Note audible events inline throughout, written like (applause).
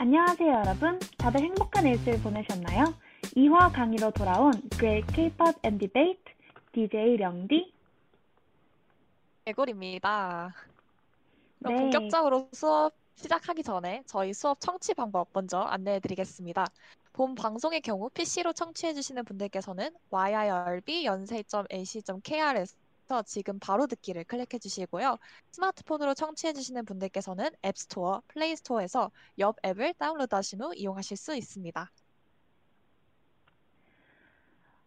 안녕하세요, 여러분. 다들 행복한 일주일 보내셨나요? 2화 강의로 돌아온 Great K-pop and Debate DJ 령디. 그럼 네. 본격적으로 수업 시작하기 전에 저희 수업 청취 방법 먼저 안내해 드리겠습니다. 본 방송의 경우 PC로 청취해 주시는 분들께서는 yirb 연세.ac.kr에서 지금 바로 듣기를 클릭해 주시고요. 스마트폰으로 청취해 주시는 분들께서는 앱스토어, 플레이스토어에서 옆 앱을 다운로드 하신 후 이용하실 수 있습니다.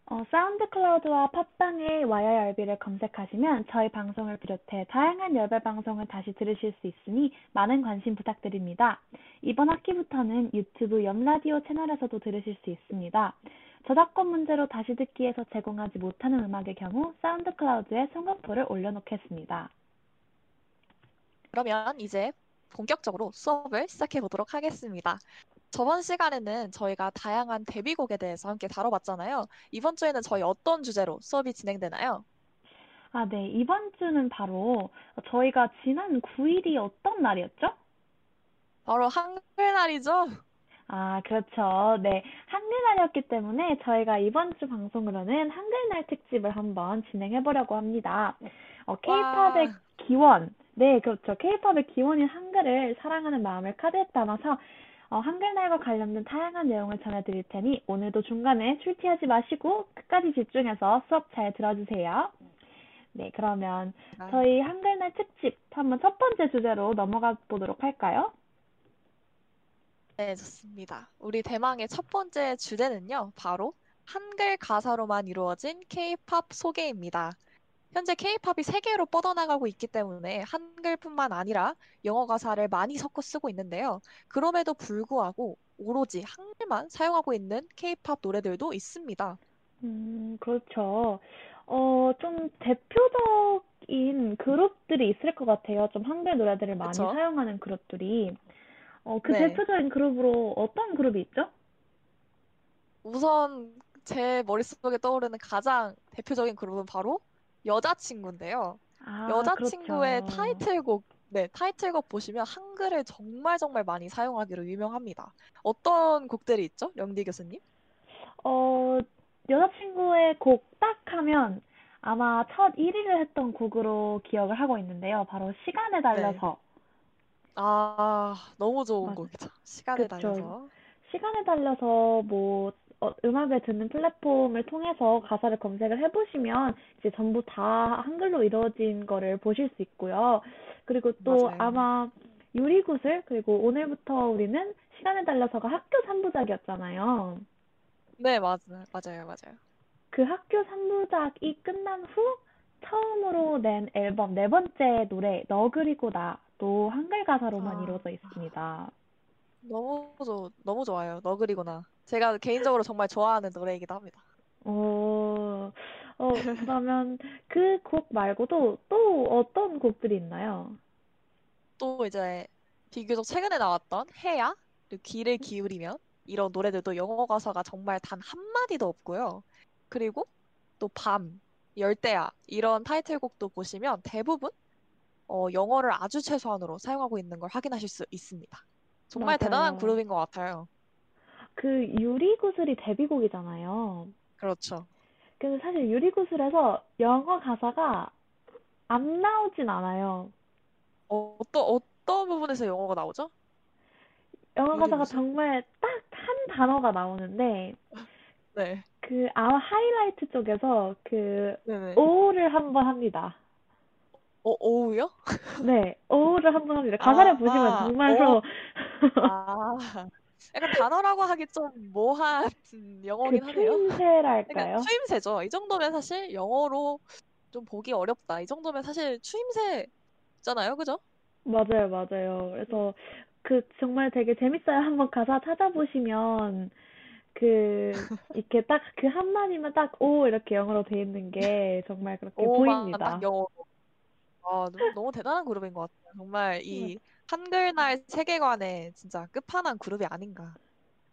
어, 사운드 클라우드와 팟빵의 YIRB를 검색하시면 저희 방송을 비롯해 다양한 열배 방송을 다시 들으실 수 있으니 많은 관심 부탁드립니다. 이번 학기부터는 유튜브 옆라디오 채널에서도 들으실 수 있습니다. 저작권 문제로 다시 듣기에서 제공하지 못하는 음악의 경우 사운드 클라우드에 선곡표를 올려놓겠습니다. 그러면 이제 본격적으로 수업을 시작해 보도록 하겠습니다. 저번 시간에는 저희가 다양한 데뷔곡에 대해서 함께 다뤄봤잖아요. 이번 주에는 저희 어떤 주제로 수업이 진행되나요? 아, 네. 이번 주는 바로 저희가 지난 9일이 어떤 날이었죠? 바로 한글날이죠? 아, 그렇죠. 네. 한글날이었기 때문에 저희가 이번 주 방송으로는 한글날 특집을 한번 진행해 보려고 합니다. 어, K-팝의 와. 기원. 네, 그렇죠. K-팝의 기원인 한글을 사랑하는 마음을 카드에 담아서 어, 한글날과 관련된 다양한 내용을 전해드릴 테니 오늘도 중간에 출티하지 마시고 끝까지 집중해서 수업 잘 들어주세요. 네, 그러면 아, 저희 한글날 특집 한번 첫 번째 주제로 넘어가 보도록 할까요? 네, 좋습니다. 우리 대망의 첫 번째 주제는요, 바로 한글 가사로만 이루어진 K-팝 소개입니다. 현재 K-팝이 세계로 뻗어나가고 있기 때문에 한글뿐만 아니라 영어 가사를 많이 섞어 쓰고 있는데요. 그럼에도 불구하고 오로지 한글만 사용하고 있는 K-팝 노래들도 있습니다. 음, 그렇죠. 어, 좀 대표적인 그룹들이 있을 것 같아요. 좀 한글 노래들을 많이 그쵸? 사용하는 그룹들이. 어, 그 네. 대표적인 그룹으로 어떤 그룹이 있죠? 우선 제 머릿속에 떠오르는 가장 대표적인 그룹은 바로 여자친구인데요. 아, 여자친구의 그렇죠. 타이틀곡, 네, 타이틀곡 보시면 한글을 정말 정말 많이 사용하기로 유명합니다. 어떤 곡들이 있죠? 영디 교수님? 어, 여자친구의 곡 딱 하면 아마 첫 1위를 했던 곡으로 기억을 하고 있는데요. 바로 시간에 네. 달려서. 아, 너무 좋은 맞아. 곡이죠. 시간에 그쵸. 달려서. 시간에 달려서 뭐 어, 음악을 듣는 플랫폼을 통해서 가사를 검색을 해보시면 이제 전부 다 한글로 이루어진 거를 보실 수 있고요. 그리고 또 맞아요. 아마 유리구슬 그리고 오늘부터 우리는 시간에 달려서가 학교 3부작이었잖아요. 네, 맞아요. 맞아요. 맞아요. 그 학교 3부작이 끝난 후 처음으로 낸 앨범 네 번째 노래 너 그리고 나 도 한글 가사로만 아, 이루어져 있습니다. 너무 좋, 너무 좋아요. 너 그리구나. 제가 개인적으로 정말 좋아하는 노래이기도 합니다. 어, 어, 그러면 그 곡 말고도 또 어떤 곡들이 있나요? 또 이제 비교적 최근에 나왔던 해야, 그리고 귀를 기울이면 이런 노래들도 영어 가사가 정말 단 한마디도 없고요. 그리고 또 밤, 열대야 이런 타이틀곡도 보시면 대부분 어, 영어를 아주 최소한으로 사용하고 있는 걸 확인하실 수 있습니다. 정말 대단한 맞아요. 그룹인 것 같아요. 그 유리구슬이 데뷔곡이잖아요. 그렇죠. 근데 사실 유리구슬에서 영어 가사가 안 나오진 않아요. 어, 어떤 어떤 부분에서 영어가 나오죠? 영어 가사가 유리구슬? 정말 딱 한 단어가 나오는데 네. 그 아마 하이라이트 쪽에서 그 네네. 오를 한번 합니다. 어, 오우요? 네, 오를 한번 합니다. 가사를 보시면 아, 정말로 오. (laughs) 아, 약간 단어라고 하기 좀 모호한 그 영어긴 하네요. 그러니까 추임새랄까요? 추임새죠. 이 정도면 사실 영어로 좀 보기 어렵다. 이 정도면 사실 추임새잖아요. 그죠? 맞아요, 맞아요. 그래서 그 정말 되게 재밌어요. 한번 가사 찾아보시면 그 이렇게 딱 그 한마디만 딱 오 이렇게 영어로 돼 있는 게 정말 그렇게 오만 보입니다. 딱 영어로. 아, 너무, 너무 대단한 그룹인 것 같아요. 정말 이 한글날 세계관의 진짜 끝판왕 그룹이 아닌가.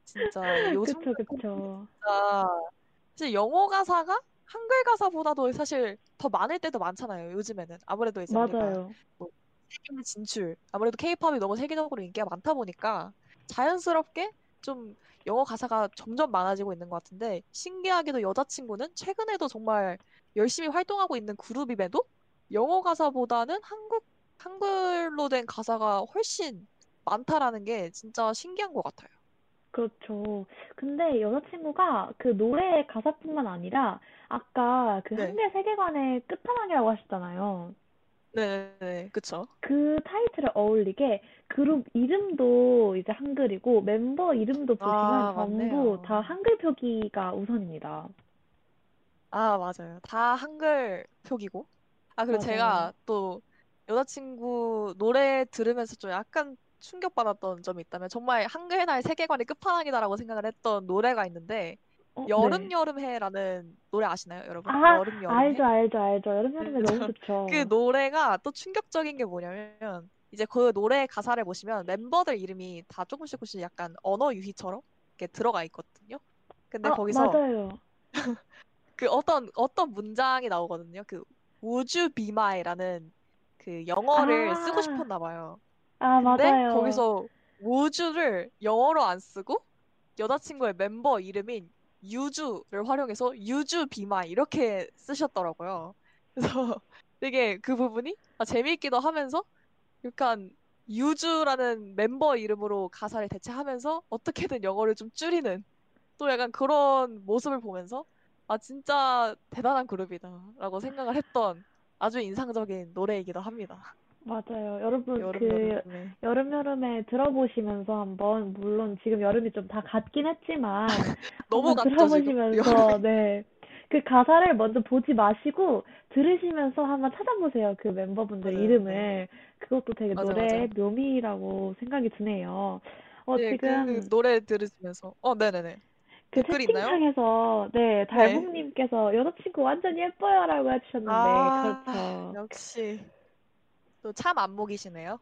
진짜 (laughs) 요즘 그쵸, 그쵸. 진짜 사실 영어 가사가 한글 가사보다도 사실 더 많을 때도 많잖아요. 요즘에는 아무래도 이제 우리가 맞아요. 뭐 세계 진출 아무래도 케이팝이 너무 세계적으로 인기가 많다 보니까 자연스럽게 좀 영어 가사가 점점 많아지고 있는 것 같은데 신기하게도 여자친구는 최근에도 정말 열심히 활동하고 있는 그룹임에도 영어 가사보다는 한국 한글로 된 가사가 훨씬 많다라는 게 진짜 신기한 것 같아요. 그렇죠. 근데 여자친구가 그 노래 가사뿐만 아니라 아까 그 네, 한글 세계관의 끝판왕이라고 하셨잖아요. 네, 네, 그쵸. 그 타이틀에 어울리게 그룹 이름도 이제 한글이고 멤버 이름도 보시면 아, 전부 다. 한글 표기가 우선입니다. 아, 맞아요. 다 한글 표기고. 아, 그리고 맞아요. 제가 또 여자친구 노래 들으면서 좀 약간 충격받았던 점이 있다면 정말 한글 나의 세계관의 끝판왕이다라고 생각을 했던 노래가 있는데 어, 여름 네. 여름해라는 노래 아시나요, 여러분? 아, 여름 여름해? 알죠, 알죠, 알죠. 여름, 네, 여름에 너무 그 좋죠. 노래가 또 충격적인 게 뭐냐면 이제 그 노래 가사를 보시면 멤버들 이름이 다 조금씩 조금씩 약간 언어 유희처럼 이렇게 들어가 있거든요. 근데 아, 거기서 맞아요. (laughs) 그 어떤 어떤 문장이 나오거든요. 그 Would be my라는 그 영어를 쓰고 아, 싶었나 봐요. 아, 근데 맞아요. 거기서 would you를 영어로 안 쓰고 여자친구의 멤버 이름인 유주를 활용해서 be my 이렇게 쓰셨더라고요. 그래서 (laughs) 되게 그 부분이 아, 재미있기도 하면서 약간 유주라는 멤버 이름으로 가사를 대체하면서 어떻게든 영어를 좀 줄이는 또 약간 그런 모습을 보면서 아, 진짜 대단한 그룹이다라고 생각을 했던 아주 인상적인 노래이기도 합니다. 맞아요. 여러분, 여름, 그, 여름에. 여름, 여름에 들어보시면서 한번, 물론 지금 여름이 좀다 갔긴 했지만, (laughs) 너무 갔죠. 들어보시면서, 네. 그 가사를 먼저 보지 마시고, 들으시면서 한번 찾아보세요. 그 멤버분들 맞아요. 이름을. 그것도 되게 맞아, 맞아. 노래의 묘미라고 생각이 드네요. 어, 네, 그 지금, 노래 들으시면서. 어, 네네네. 그 댓글 있나요? 채팅창에서, 네, 네. 달봉님께서 여자친구 완전 예뻐요라고 해주셨는데, 아, 그렇죠. 역시. 또 참 안목이시네요.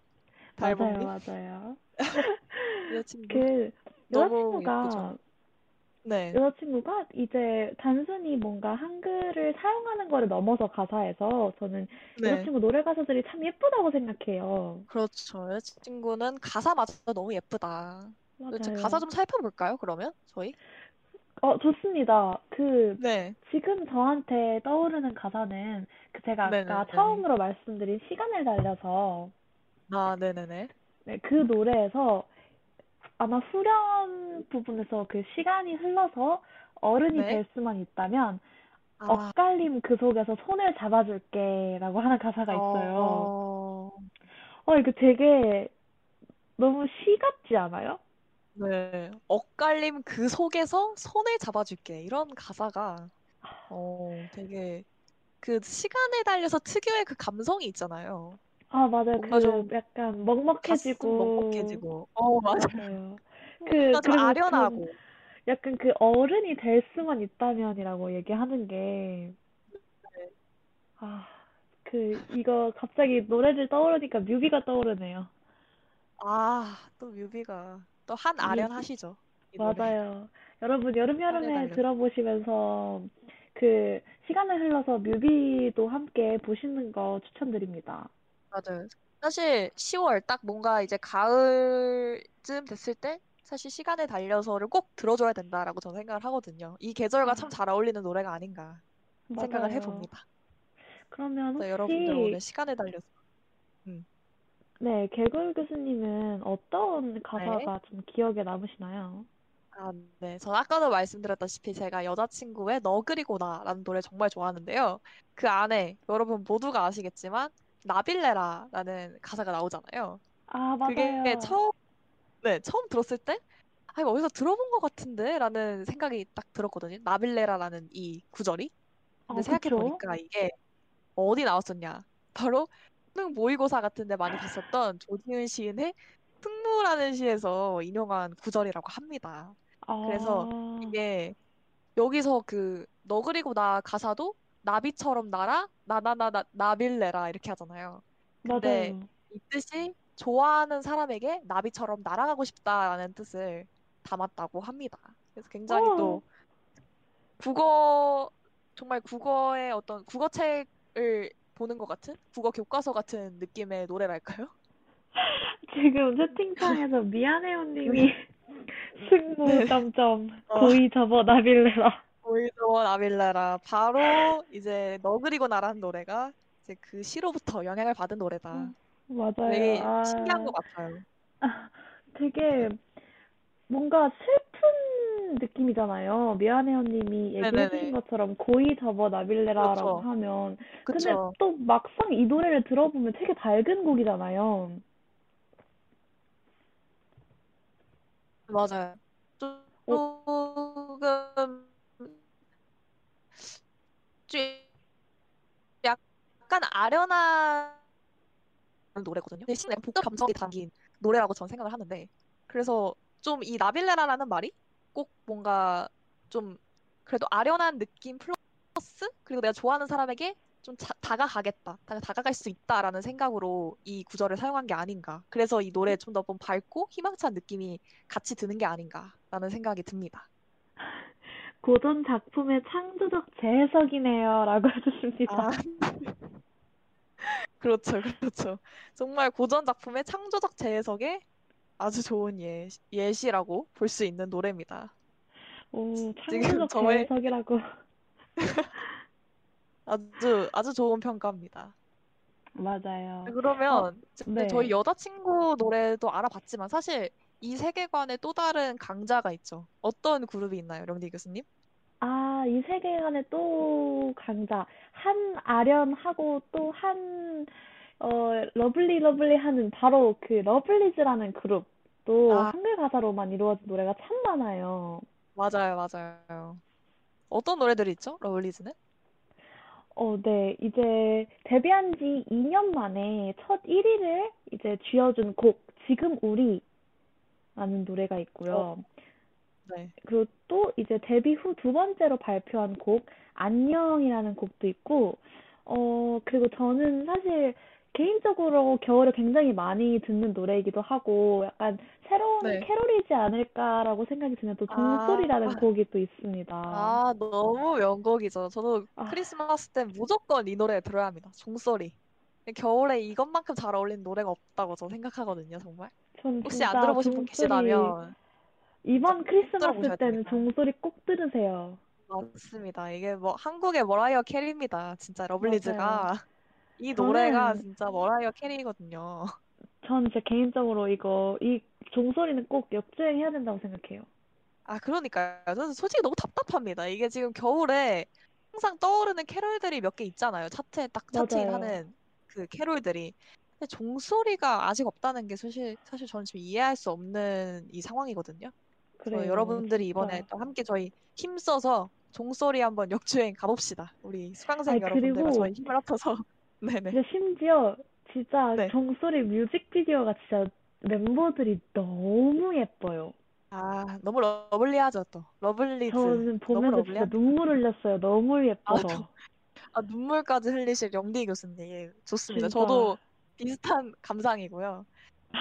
맞아요, 달봉님. 맞아요. (laughs) 여자친구. 그? 여자친구가, 네. 여자친구가 이제 단순히 뭔가 한글을 사용하는 거를 넘어서 가사에서 저는 네. 여자친구 노래 가사들이 참 예쁘다고 생각해요. 그렇죠. 여자친구는 가사마저 너무 예쁘다. 저 가사 맞아요. 좀 살펴볼까요, 그러면? 저희? 어, 좋습니다. 그, 네. 지금 저한테 떠오르는 가사는 그 제가 아까 네네네. 처음으로 말씀드린 시간을 달려서 아, 네네네. 네, 그 노래에서 아마 후렴 부분에서 그 시간이 흘러서 어른이 네. 될 수만 있다면 아, 엇갈림 그 속에서 손을 잡아줄게 라고 하는 가사가 있어요. 어, 어, 이거 되게 너무 시 같지 않아요? 네. 엇갈림 그 속에서 손을 잡아줄게. 이런 가사가, 어, 되게 그 시간에 달려서 특유의 그 감성이 있잖아요. 아, 맞아요. 그 좀 약간 먹먹해지고, 먹먹해지고, 어, 맞아요. 그, 좀 아련하고. 약간 그 어른이 될 수만 있다면이라고 얘기하는 게, 네. 아, 그, 이거 갑자기 노래를 떠오르니까 뮤비가 떠오르네요. 아, 또 뮤비가 또 한 아련. 하시죠. 이 노래. 맞아요. 여러분, 여름, 시간에 여름에 달려서. 들어보시면서 그 시간을 흘러서 뮤비도 함께 보시는 거 추천드립니다. 맞아요. 사실 10월 딱 뭔가 이제 가을쯤 됐을 때 사실 시간에 달려서를 꼭 들어줘야 된다라고 저는 생각을 하거든요. 이 계절과 참 아, 잘 어울리는 노래가 아닌가 생각을 맞아요. 해봅니다. 그러면 그래서 여러분들 오늘 혹시, 시간에 달려서 음. 네, 개굴 교수님은 어떤 네. 가사가 좀 기억에 남으시나요? 아, 네. 전 아까도 말씀드렸다시피 제가 여자친구의 너 그리고 나라는 노래 정말 좋아하는데요. 그 안에 여러분 모두가 아시겠지만 나빌레라라는 가사가 나오잖아요. 아, 그게 맞아요. 처음, 네, 처음 들었을 때 아, 이거 어디서 들어본 것 같은데? 라는 생각이 딱 들었거든요. 나빌레라라는 이 구절이. 근데 어, 그쵸? 생각해보니까 이게 어디 나왔었냐? 바로 수능 모의고사 같은 데 많이 봤었던 조지은 시인의 승무라는 시에서 인용한 구절이라고 합니다. 그래서 아, 이게 여기서 그 너 그리고 나 가사도 나비처럼 날아 나나나나 나빌레라 이렇게 하잖아요. 근데 맞아요. 이 뜻이 좋아하는 사람에게 나비처럼 날아가고 싶다라는 뜻을 담았다고 합니다. 그래서 굉장히 어, 또 국어 정말 국어의 어떤 국어책을 보는 것 같은 국어 교과서 같은 느낌의 노래랄까요? (laughs) 지금 채팅창에서 미안해요 님이 (laughs) 승무 네. 점점 어. 고이 접어 나빌레라. 보이드원 아빌레라 바로 이제 너 그리고 나라는 노래가 이제 그 시로부터 영향을 받은 노래다. 맞아요. 되게 아, 신기한 것 같아요. 아, 되게 뭔가 슬 픈 느낌이잖아요. 미안해요 님이 얘기해 네네네. 주신 것처럼 고이 접어 나빌레라라고 그렇죠. 하면 근데 그쵸? 또 막상 이 노래를 들어보면 되게 밝은 곡이잖아요. 맞아요. 조금 좀 약간 아련한 노래거든요. 대신 약간 복합 감정이 담긴 노래라고 저는 생각을 하는데 그래서 좀 이 나빌레라라는 말이 꼭 뭔가 좀 그래도 아련한 느낌 플러스 그리고 내가 좋아하는 사람에게 좀 자- 다가가겠다, 다- 다가갈 수 있다라는 생각으로 이 구절을 사용한 게 아닌가. 그래서 이 노래에 좀더 밝고 희망찬 느낌이 같이 드는 게 아닌가라는 생각이 듭니다. (laughs) 고전 작품의 창조적 재해석이네요. 라고 해주십니다. 아, (laughs) 그렇죠, 그렇죠. 정말 고전 작품의 창조적 재해석에 아주 좋은 예, 예시라고 볼 수 있는 노래입니다. 오, 창조적 저의 재해석이라고. (laughs) 아주 아주 좋은 평가입니다. 맞아요. 어, 그러면 저희 네. 여자친구 노래도 알아봤지만 사실 이 세계관에 또 다른 강자가 있죠. 어떤 그룹이 있나요, 령디 교수님? 아, 이 세계관에 또 강자. 한 아련하고 또 한, 어, lovely lovely 하는 바로 그 러블리즈라는 그룹. 또 아, 한글 가사로만 이루어진 노래가 참 많아요. 맞아요, 맞아요. 어떤 노래들이 있죠, 러블리즈는? 어, 네. 이제 데뷔한 지 2년 만에 첫 1위를 이제 쥐어준 곡, 지금 우리라는 노래가 어, 있고요. 네. 그리고 또 이제 데뷔 후 두 번째로 발표한 곡, 안녕이라는 곡도 있고, 어, 그리고 저는 사실 개인적으로 겨울에 굉장히 많이 듣는 노래이기도 하고, 약간 새로운 네. 캐롤이지 않을까라고 생각이 드는 또 아, 종소리라는 곡이 또 있습니다. 아, 너무 명곡이죠. 저도 아, 크리스마스 때 무조건 이 노래 들어야 합니다. 종소리. 겨울에 이것만큼 잘 어울리는 노래가 없다고 저 생각하거든요, 정말. 전 혹시 안 들어보신 분 계시다면 이번 꼭 크리스마스 때는 됩니다. 종소리 꼭 들으세요. 맞습니다. 이게 뭐 한국의 머라이어 캐리입니다. 진짜 맞아요. 러블리즈가 이 노래가 저는, 진짜 머라이어 캐리거든요. 전 진짜 개인적으로 이거, 이 종소리는 꼭 역주행해야 된다고 생각해요. 아, 그러니까요. 저는 솔직히 너무 답답합니다. 이게 지금 겨울에 항상 떠오르는 캐롤들이 몇 개 있잖아요. 차트에 딱 맞아요. 차트인하는 그 캐롤들이. 근데 종소리가 아직 없다는 게 사실 사실 저는 지금 이해할 수 없는 이 상황이거든요. 그래서 그래요, 여러분들이 이번에 진짜. 또 함께 저희 힘써서 종소리 한번 역주행 가봅시다. 우리 수강생 아니, 여러분들과 그리고 저희 힘을 합쳐서. 네네. 진짜 심지어 진짜 네. 종소리 뮤직비디오가 진짜 멤버들이 너무 예뻐요. 아, 너무 lovely하죠, 또. 러블리즈. 저는 보면서 진짜 lovely한. 눈물 흘렸어요. 너무 아, 예뻐서. 저, 아, 눈물까지 흘리실 영디 교수님. 예, 좋습니다. 진짜. 저도 비슷한 감상이고요.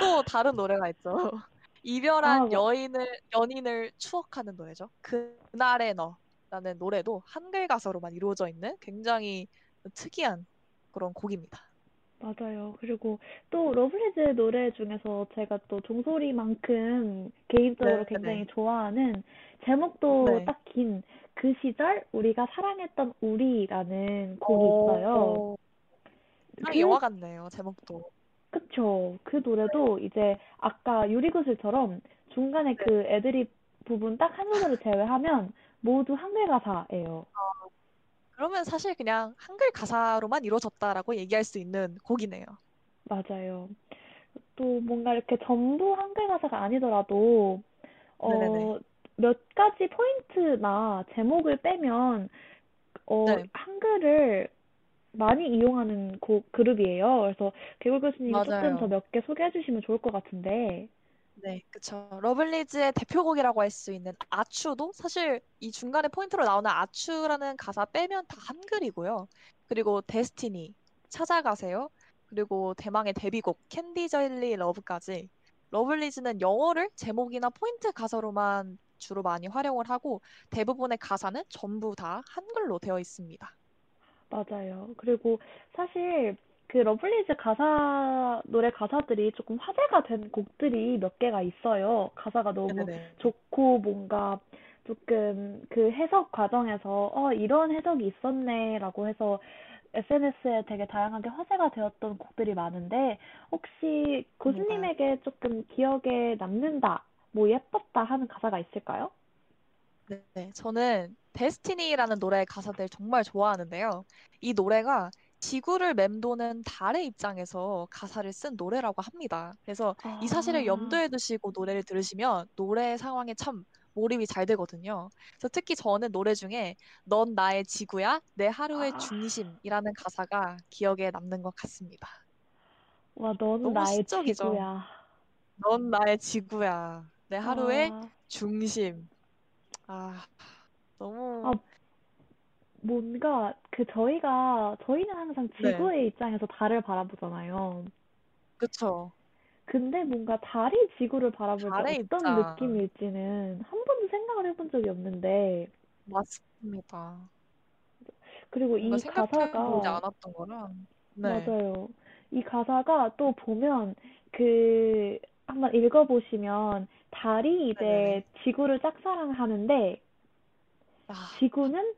또 다른 노래가 있죠. (laughs) 아, 이별한 뭐, 여인을, 연인을 추억하는 노래죠. 그날의 너라는 노래도 한글 가사로만 이루어져 있는 굉장히 특이한 그런 곡입니다. 맞아요. 그리고 또 러블리즈 노래 중에서 제가 또 종소리만큼 개인적으로 굉장히 네네. 좋아하는 제목도 네. 딱 긴 그 시절 우리가 사랑했던 우리라는 곡이 있어요. 어, 상당히 그 영화 같네요, 제목도. 그쵸. 그 노래도 이제 아까 유리구슬처럼 중간에 네. 그 애드립 부분 딱 한 소절을 제외하면 모두 한글 가사예요. 그러면 사실 그냥 한글 가사로만 이루어졌다라고 얘기할 수 있는 곡이네요. 맞아요. 또 뭔가 이렇게 전부 한글 가사가 아니더라도 네네네. 어, 몇 가지 포인트나 제목을 빼면 어, 네. 한글을 많이 이용하는 곡 그룹이에요. 그래서 개굴 교수님이 조금 더 맞아요. 몇개 소개해 주시면 좋을 것 같은데. 네, 그쵸. 러블리즈의 대표곡이라고 할 수 있는 아추도 사실 이 중간에 포인트로 나오는 Ah-Choo라는 가사 빼면 다 한글이고요. 그리고 Destiny, 찾아가세요. 그리고 대망의 데뷔곡 Candy Jelly Love까지 러블리즈는 영어를 제목이나 포인트 가사로만 주로 많이 활용을 하고 대부분의 가사는 전부 다 한글로 되어 있습니다. 맞아요. 그리고 사실 그 러블리즈 가사, 노래 가사들이 조금 화제가 된 곡들이 몇 개가 있어요. 가사가 너무 네네네. 좋고 뭔가 조금 그 해석 과정에서 어, 이런 해석이 있었네라고 해서 SNS에 되게 다양하게 화제가 되었던 곡들이 많은데 혹시. 교수님에게 조금 기억에 남는다, 뭐 예뻤다 하는 가사가 있을까요? 네, 네. 저는 데스티니라는 노래의 가사들 정말 좋아하는데요. 이 노래가 지구를 맴도는 달의 입장에서 가사를 쓴 노래라고 합니다. 그래서 이 사실을 아, 염두에 두시고 노래를 들으시면 노래 상황에 참 몰입이 잘 되거든요. 그래서 특히 저는 노래 중에 넌 나의 지구야, 내 하루의 아, 중심이라는 가사가 기억에 남는 것 같습니다. 와, 넌 너무 나의 시적이죠. 지구야. 넌 나의 지구야, 내 하루의 아, 중심. 아, 아, 너무, 뭔가 그 저희가 저희는 항상 네, 지구의 입장에서 달을 바라보잖아요. 그쵸. 근데 뭔가 달이 지구를 바라볼 때 달의 어떤 입장. 느낌일지는 한 번도 생각을 해본 적이 없는데, 맞습니다. 그리고 뭔가 이 생각해보지 가사가, 않았던 거랑, 네, 맞아요. 이 가사가 또 보면 그, 한번 읽어보시면 달이 네네네. 이제 지구를 짝사랑하는데, 아, 지구는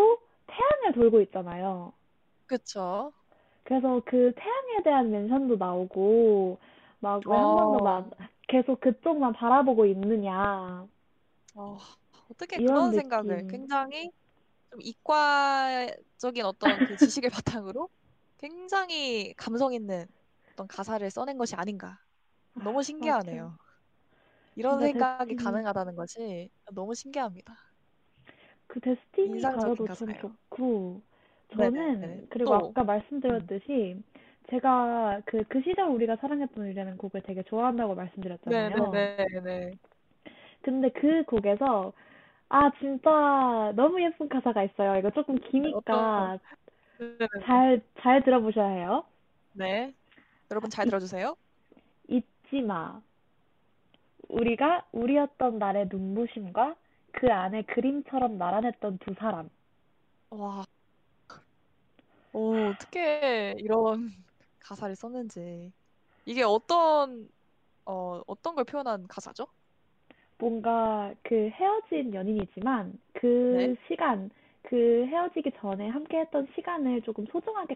또 태양을 돌고 있잖아요. 그쵸. 그래서 그 태양에 대한 멘션도 나오고, 막 왜 한 번도 막 어, 계속 그쪽만 바라보고 있느냐, 어, 어떻게 이런 그런 생각을 느낌. 굉장히 좀 이과적인 어떤 그 (laughs) 지식을 바탕으로 굉장히 감성 있는 어떤 가사를 써낸 것이 아닌가. 아, 너무 맞아요. 신기하네요. 이런 진짜 생각이 데스티니. 가능하다는 것이 너무 신기합니다. 그 데스티니 인상적인 참 가사예요. 좋고, 네네네. 저는, 그리고 또, 아까 음, 말씀드렸듯이, 제가 그, 그 시절 우리가 사랑했던 우리라는 곡을 되게 좋아한다고 말씀드렸잖아요. 네네네네. 근데 그 곡에서, 아, 진짜 너무 예쁜 가사가 있어요. 이거 조금 어떤, 기니까 네네네. 잘, 잘 들어보셔야 해요. 네. 여러분 잘 잊, 들어주세요. 잊지 마. 우리가 우리였던 날의 눈부심과 그 안에 그림처럼 나란했던 두 사람. 와, 오, 어떻게 이런 (laughs) 가사를 썼는지. 이게 어떤, 어, 어떤 걸 표현한 가사죠? 뭔가 그 헤어진 연인이지만 네. 그 시간, 그 헤어지기 전에 함께 했던 시간을 조금 소중하게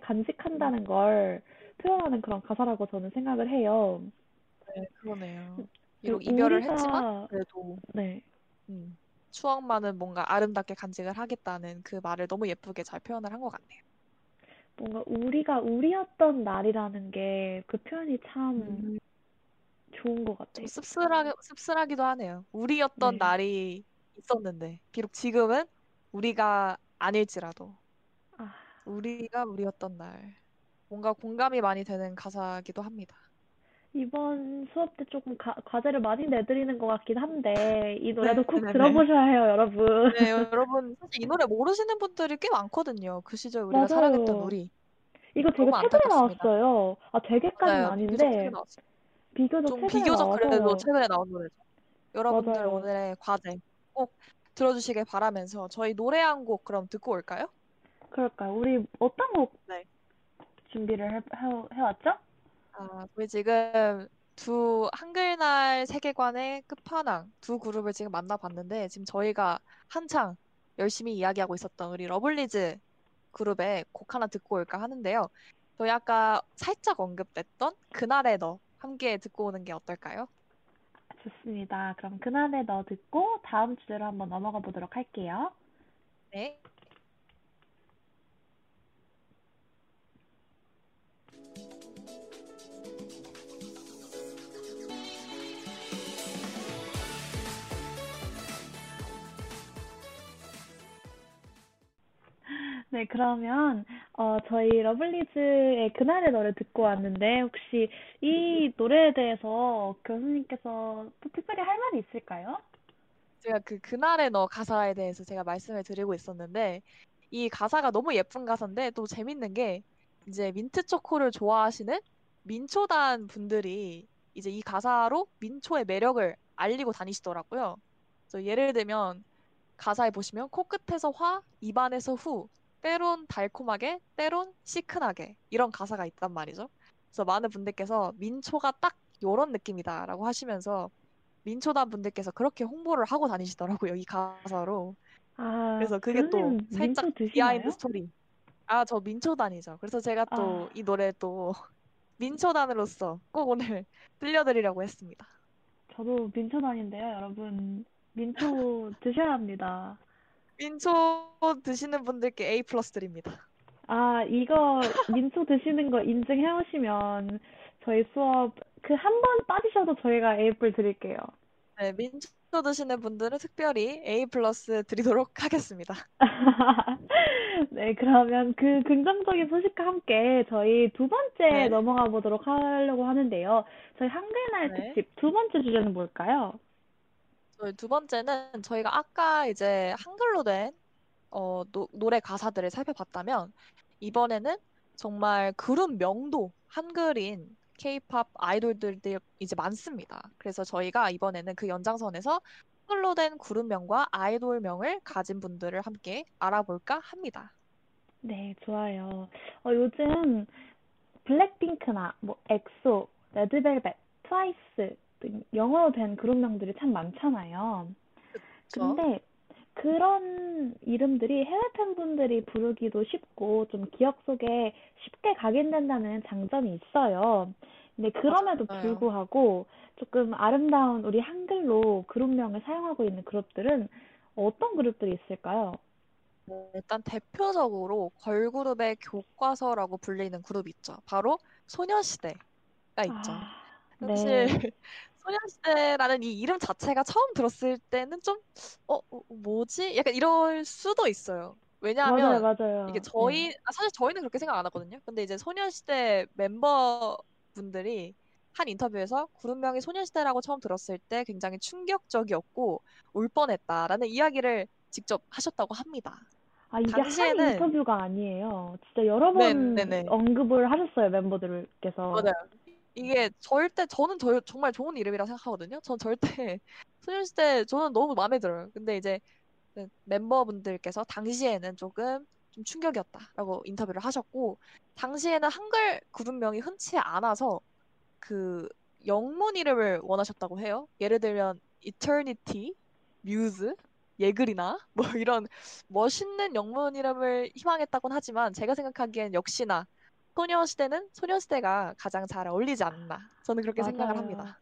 음, 간직한다는 걸 표현하는 그런 가사라고 저는 생각을 해요. 네, 그러네요. 그 비록 이별을 우리가, 했지만, 그래도, 네, 음, 추억만은 뭔가 아름답게 간직을 하겠다는 그 말을 너무 예쁘게 잘 표현을 한 것 같네요. 뭔가 우리가 우리였던 날이라는 게 그 표현이 참 음, 좋은 것좀 같아요. 씁쓸하, 씁쓸하기도 하네요. 우리였던 네. 날이 있었는데, 비록 지금은 우리가 아닐지라도, 아, 우리가 우리였던 날. 뭔가 공감이 많이 되는 가사기도 합니다. 이번 수업 때 조금 가, 과제를 많이 내드리는 것 같긴 한데 이 노래도 꼭 네네네. 들어보셔야 해요, 여러분. 네, 여러분, 사실 이 노래 모르시는 분들이 꽤 많거든요. 그 시절 우리가 사랑했던 맞아요. 우리. 이거 되게 너무 최근에 안타깝습니다. 나왔어요. 아, 되게까지는 맞아요. 비교적 최근에 아닌데 나왔어요. 비교적 좀 최근에 비교적 그래도 나와서 최근에 나온 노래죠. 여러분들 맞아요. 오늘의 과제 꼭 들어주시길 바라면서 저희 노래 한 곡 그럼 듣고 올까요? 그럴까요? 우리 어떤 곡 네. 준비를 해, 해, 해왔죠? 아, 저희 지금 두 한글날 세계관의 끝판왕 두 그룹을 지금 만나봤는데 지금 저희가 한창 열심히 이야기하고 있었던 우리 러블리즈 그룹의 곡 하나 듣고 올까 하는데요. 저희 아까 살짝 언급됐던 그날의 너 함께 듣고 오는 게 어떨까요? 좋습니다. 그럼 그날에 너 듣고 다음 주제로 한번 넘어가 보도록 할게요. 네. 네, 그러면 어, 저희 러블리즈의 그날의 너를 듣고 왔는데 혹시 이 노래에 대해서 교수님께서 또 특별히 할 말이 있을까요? 제가 그 그날의 너 가사에 대해서 제가 말씀을 드리고 있었는데 이 가사가 너무 예쁜 가사인데 또 재밌는 게 이제 민트 초코를 좋아하시는 민초단 분들이 이제 이 가사로 민초의 매력을 알리고 다니시더라고요. 그래서 예를 들면 가사에 보시면 코끝에서 화, 입안에서 후, 때론 달콤하게, 때론 시큰하게 이런 가사가 있단 말이죠. 그래서 많은 분들께서 민초가 딱 요런 느낌이다라고 하시면서 민초단 분들께서 그렇게 홍보를 하고 다니시더라고요, 이 가사로. 아, 그래서 그게 또 살짝 behind? 스토리. 아, 저 민초단이죠. 그래서 제가 또 아, 이 노래 또 (laughs) 민초단으로서 꼭 오늘 (laughs) 들려드리려고 했습니다. 저도 민초단인데요, 여러분. 민초 드셔야 합니다. 민초 드시는 분들께 A 플러스 드립니다. 아, 이거 민초 드시는 거 인증해 오시면 저희 수업 그 한 번 빠지셔도 저희가 A뿔 드릴게요. 네, 민초 드시는 분들은 특별히 A 플러스 드리도록 하겠습니다. (laughs) 네, 그러면 그 긍정적인 소식과 함께 저희 두 번째 네, 넘어가 보도록 하려고 하는데요. 저희 한글날 네. 특집 두 번째 주제는 뭘까요? 저희 두 번째는 저희가 아까 이제 한글로 된 어, 노, 노래 가사들을 살펴봤다면 이번에는 정말 그룹 명도 한글인 K-팝 아이돌들이 이제 많습니다. 그래서 저희가 이번에는 그 연장선에서 한글로 된 그룹명과 아이돌명을 가진 분들을 함께 알아볼까 합니다. 네, 좋아요. 어, 요즘 블랙핑크나 뭐 엑소, 레드벨벳, 트와이스 등 영어로 된 그룹명들이 참 많잖아요. 그렇죠? 근데 그런 이름들이 해외 팬분들이 부르기도 쉽고 좀 기억 속에 쉽게 각인된다는 장점이 있어요. 근데 그럼에도 맞아요. 불구하고 조금 아름다운 우리 한글로 그룹명을 사용하고 있는 그룹들은 어떤 그룹들이 있을까요? 네, 일단 대표적으로 걸그룹의 교과서라고 불리는 그룹이 있죠. 바로 소녀시대가 있죠. 아, 사실 네. (laughs) 소녀시대라는 이 이름 자체가 처음 들었을 때는 좀, 어, 어, 뭐지? 약간 이럴 수도 있어요. 맞아요, 왜냐하면 이게 맞아요. 네. 저희, 아, 사실 저희는 그렇게 생각 안 하거든요. 근데 이제 소녀시대 멤버분들이 한 인터뷰에서 그룹명이 소녀시대라고 처음 들었을 때 굉장히 충격적이었고 울 뻔했다라는 이야기를 직접 하셨다고 합니다. 아, 이게 한 당시에는 인터뷰가 아니에요. 진짜 여러 번 네네네 언급을 하셨어요, 멤버들께서. 맞아요. 이게 절대 저는 저, 정말 좋은 이름이라고 생각하거든요. 전 절대 (laughs) 소녀시대 저는 너무 마음에 들어요. 근데 이제 그 멤버분들께서 당시에는 조금 좀 충격이었다라고 인터뷰를 하셨고 당시에는 한글 그룹명이 흔치 않아서 그 영문 이름을 원하셨다고 해요. 예를 들면 Eternity, Muse, 예글이나 뭐 이런 멋있는 영문 이름을 희망했다곤 하지만 제가 생각하기엔 역시나 소녀시대는 소녀시대가 가장 잘 어울리지 않나. 저는 그렇게 생각을 맞아요. 합니다.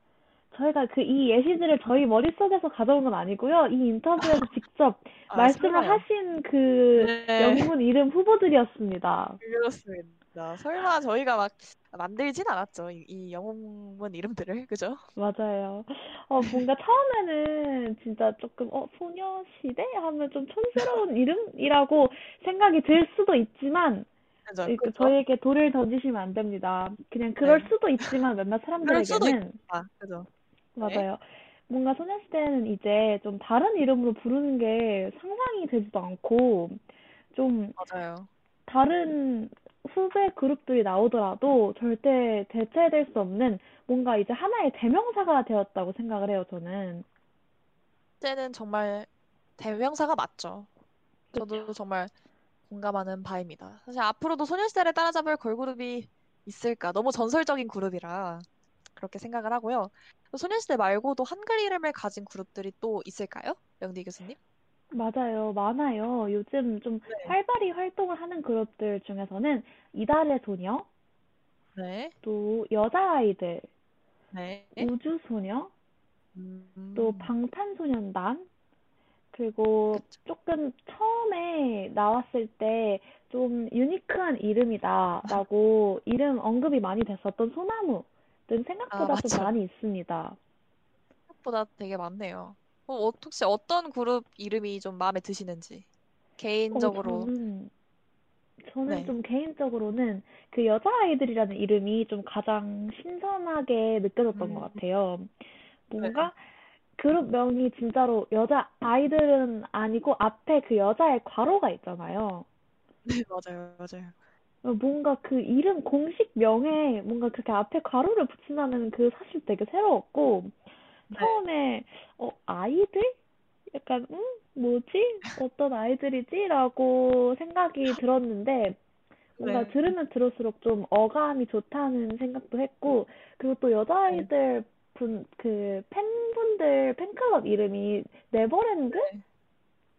저희가 그 이 예시들을 저희 머릿속에서 가져온 건 아니고요. 이 인터뷰에서 (laughs) 직접 아, 말씀을 설마요. 하신 그 네, 영문 이름 후보들이었습니다. 그렇습니다. 설마 저희가 막 만들진 않았죠. 이, 이 영문 이름들을. (laughs) 그죠? 맞아요. 어, 뭔가 처음에는 진짜 조금, 어, 소녀시대? 하면 좀 촌스러운 (laughs) 이름이라고 생각이 들 수도 있지만, 그죠? 이- 그 그죠? 저희에게 돌을 던지시면 안 됩니다. 그냥 그럴 네. 수도 있지만 그럴 수도 사람들에게는 있다. 그죠? 네. 맞아요. 뭔가 소녀시대는 이제 좀 다른 이름으로 부르는 게 상상이 되지도 않고 좀 맞아요. 다른 후배 그룹들이 나오더라도 절대 대체될 수 없는 뭔가 이제 하나의 대명사가 되었다고 생각을 해요, 저는. 때는 정말 대명사가 맞죠. 저도 정말 공감하는 바입니다. 사실 앞으로도 소녀시대를 따라잡을 걸그룹이 있을까? 너무 전설적인 그룹이라 그렇게 생각을 하고요. 소녀시대 말고도 한글 이름을 가진 그룹들이 또 있을까요? 영디 교수님? 맞아요. 많아요. 요즘 좀 네. 활발히 활동을 하는 그룹들 중에서는 이달의 소녀, 네. 또 여자아이들, 네. 우주소녀, 또 음, 방탄소년단, 그리고. 조금 처음에 나왔을 때 좀 유니크한 이름이다라고 이름 언급이 많이 됐었던 소나무 등 아, 생각보다 좀 맞죠. 많이 있습니다. 생각보다 되게 많네요. 어, 어, 혹시 어떤 그룹 이름이 좀 마음에 드시는지 어, 개인적으로 저는, 저는 네. 좀 개인적으로는 그 여자아이들이라는 이름이 좀 가장 신선하게 느껴졌던 것 음, 같아요. 네. 뭔가 그룹명이 진짜로 여자 아이들은 아니고 앞에 그 여자의 괄호가 있잖아요. 네, 맞아요, 맞아요. 뭔가 그 이름 공식 명에 뭔가 그렇게 앞에 괄호를 붙인다는 그 사실 되게 새로웠고, 네. 처음에, 어, 아이들? 약간, 음, 뭐지? 어떤 아이들이지? 라고 생각이 (laughs) 들었는데, 뭔가 네. 들으면 들을수록 좀 어감이 좋다는 생각도 했고, 그리고 또 네. 여자아이들 분, 그, 팬분들 팬클럽 이름이 네버랜드였나? 네.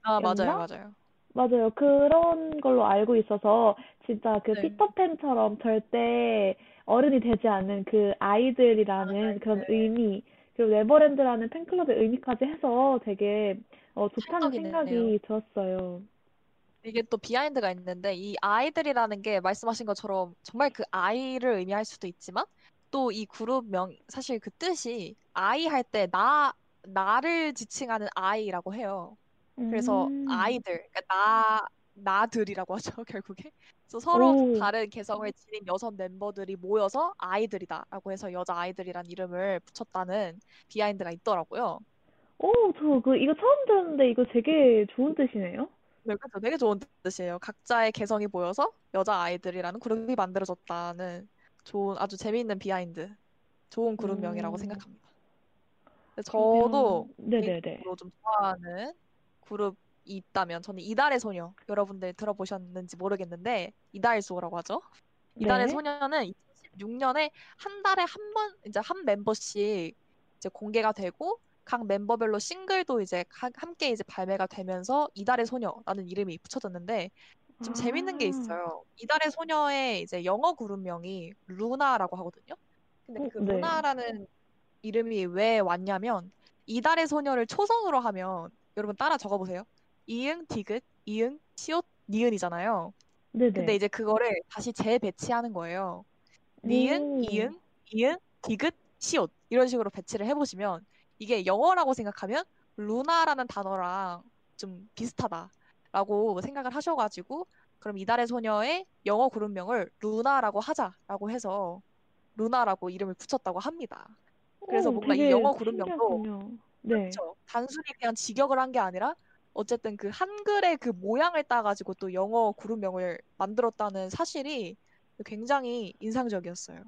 아, 맞아요, 맞아요. 맞아요. 그런 걸로 알고 있어서 진짜 그 네. 피터팬처럼 절대 어른이 되지 않는 그 아, 아이들이라는 그런 네. 의미, 그리고 네버랜드라는 팬클럽의 의미까지 해서 되게 어, 좋다는 찰떡이네요. 생각이 들었어요. 이게 또 비하인드가 있는데 이 아이들이라는 게 말씀하신 것처럼 정말 그 아이를 의미할 수도 있지만 또 이 그룹명 사실 그 뜻이 아이 할 때 나 나를 지칭하는 아이라고 해요. 그래서 음, 아이들 그러니까 나 나들이라고 하죠 (laughs) 결국에. 그래서 서로 오, 다른 개성을 지닌 여섯 멤버들이 모여서 아이들이다라고 해서 여자 아이들이란 이름을 붙였다는 behind가 있더라고요. 오, 저 그, 이거 처음 들었는데 이거 되게 좋은 뜻이네요. 네, 그렇죠. 되게 좋은 뜻이에요. 각자의 개성이 보여서 여자 아이들이라는 그룹이 만들어졌다는 좋은 아주 재미있는 behind, 좋은 그룹명이라고 오, 생각합니다. 근데 그러면, 저도 네네네. 개인적으로 좀 좋아하는 그룹이 있다면 저는 이달의 소녀 여러분들 들어보셨는지 모르겠는데 이달의 소라고 하죠. 이달의 네. 소녀는 2016년에 한 달에 한 번 이제 한 멤버씩 이제 공개가 되고 각 멤버별로 싱글도 이제 가- 함께 이제 발매가 되면서 이달의 소녀라는 이름이 붙여졌는데 좀 재밌는 게 아, 있어요. 이달의 소녀의 이제 영어 그룹명이 루나라고 하거든요. 근데 오, 그 네. 루나라는 이름이 왜 왔냐면 이달의 소녀를 초성으로 하면 여러분 따라 적어보세요. 이응, 디귿, 이응, 시옷, 니은이잖아요. 근데 네네. 이제 그거를 다시 재배치하는 거예요. 니은, 오, 이응, 이응, 디귿, 시옷 이런 식으로 배치를 해보시면 이게 영어라고 생각하면 루나라는 단어랑 좀 비슷하다 라고 생각을 하셔가지고 그럼 이달의 소녀의 영어 그룹명을 루나라고 하자라고 해서 루나라고 이름을 붙였다고 합니다. 그래서 오, 뭔가 이 영어 그룹명도. 네. 그렇죠. 단순히 그냥 직역을 한 게 아니라 어쨌든 그 한글의 그 모양을 따가지고 또 영어 그룹명을 만들었다는 사실이 굉장히 인상적이었어요.